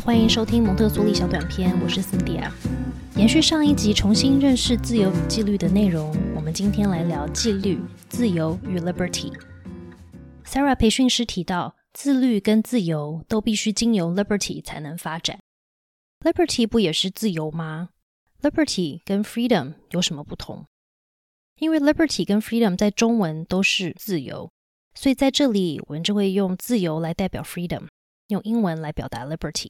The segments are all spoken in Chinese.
欢迎收听蒙特梭利小短片，我是 Cindy 啊。延续上一集重新认识自由与纪律的内容，我们今天来聊纪律、自由与 liberty。Sarah 培训师提到，自律跟自由都必须经由 liberty 才能发展。Liberty 不也是自由吗？Liberty 跟 freedom 有什么不同？因为 liberty 跟 freedom 在中文都是自由，所以在这里我们就会用自由来代表 freedom。用英文来表达 liberty。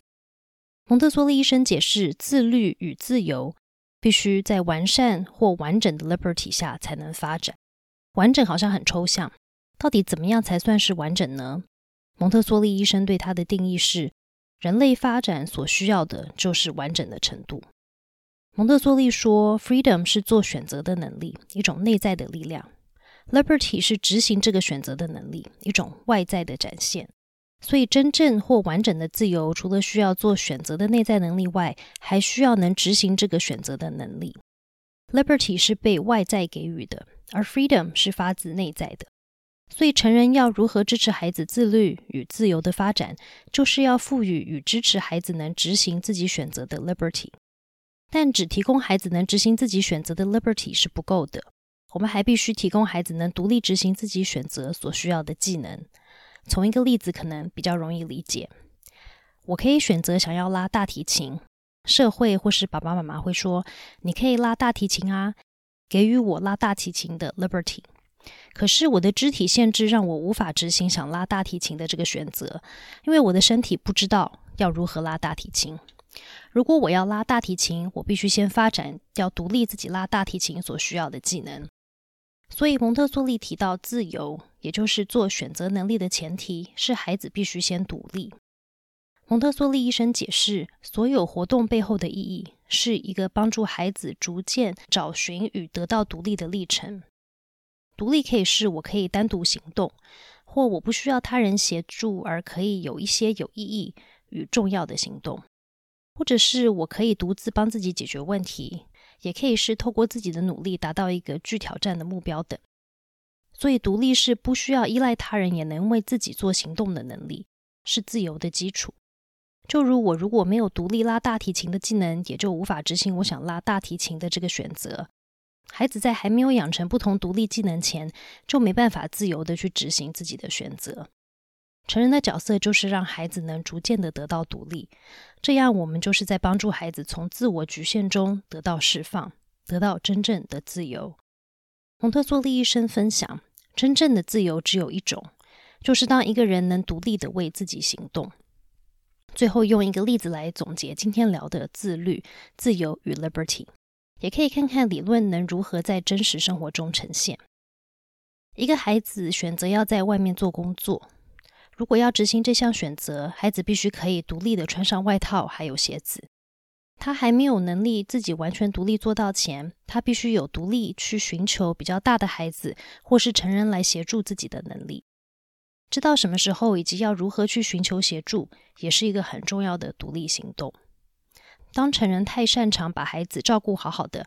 蒙特梭利医生解释，自律与自由必须在完善或完整的 liberty 下才能发展。完整好像很抽象，到底怎么样才算是完整呢？蒙特梭利医生对它的定义是：人类发展所需要的就是完整的程度。蒙特梭利说，freedom 是做选择的能力，一种内在的力量；liberty 是执行这个选择的能力，一种外在的展现。所以，真正或完整的自由，除了需要做选择的内在能力外，还需要能执行这个选择的能力。Liberty 是被外在给予的，而 Freedom 是发自内在的。所以，成人要如何支持孩子自律与自由的发展，就是要赋予与支持孩子能执行自己选择的 Liberty。但只提供孩子能执行自己选择的 Liberty 是不够的，我们还必须提供孩子能独立执行自己选择所需要的技能。从一个例子可能比较容易理解，我可以选择想要拉大提琴，社会或是爸爸妈妈会说：“你可以拉大提琴啊，给予我拉大提琴的 liberty。”可是我的肢体限制让我无法执行想拉大提琴的这个选择，因为我的身体不知道要如何拉大提琴。如果我要拉大提琴，我必须先发展要独立自己拉大提琴所需要的技能。所以蒙特梭利提到自由。也就是做选择能力的前提是孩子必须先独立。蒙特梭利医生解释，所有活动背后的意义是一个帮助孩子逐渐找寻与得到独立的历程。独立可以是我可以单独行动，或我不需要他人协助而可以有一些有意义与重要的行动，或者是我可以独自帮自己解决问题，也可以是透过自己的努力达到一个具挑战的目标等。所以，独立是不需要依赖他人也能为自己做行动的能力，是自由的基础。就如我如果没有独立拉大提琴的技能，也就无法执行我想拉大提琴的这个选择。孩子在还没有养成不同独立技能前，就没办法自由的去执行自己的选择。成人的角色就是让孩子能逐渐的得到独立，这样我们就是在帮助孩子从自我局限中得到释放，得到真正的自由。蒙特梭利医生分享，真正的自由只有一种，就是当一个人能独立的为自己行动。最后用一个例子来总结今天聊的自律、自由与 liberty，也可以看看理论能如何在真实生活中呈现。一个孩子选择要在外面做工作，如果要执行这项选择，孩子必须可以独立的穿上外套还有鞋子。他还没有能力自己完全独立做到前，他必须有独立去寻求比较大的孩子或是成人来协助自己的能力。知道什么时候以及要如何去寻求协助，也是一个很重要的独立行动。当成人太擅长把孩子照顾好好的，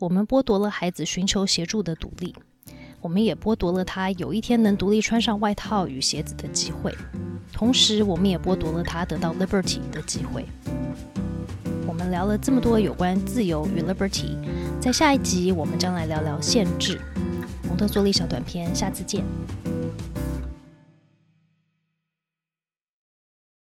我们剥夺了孩子寻求协助的独立，我们也剥夺了他有一天能独立穿上外套与鞋子的机会。同时，我们也剥夺了他得到 liberty 的机会。我们聊了这么多有关自由与 liberty，在下一集我们将来聊聊限制。蒙特梭利小短片，下次见。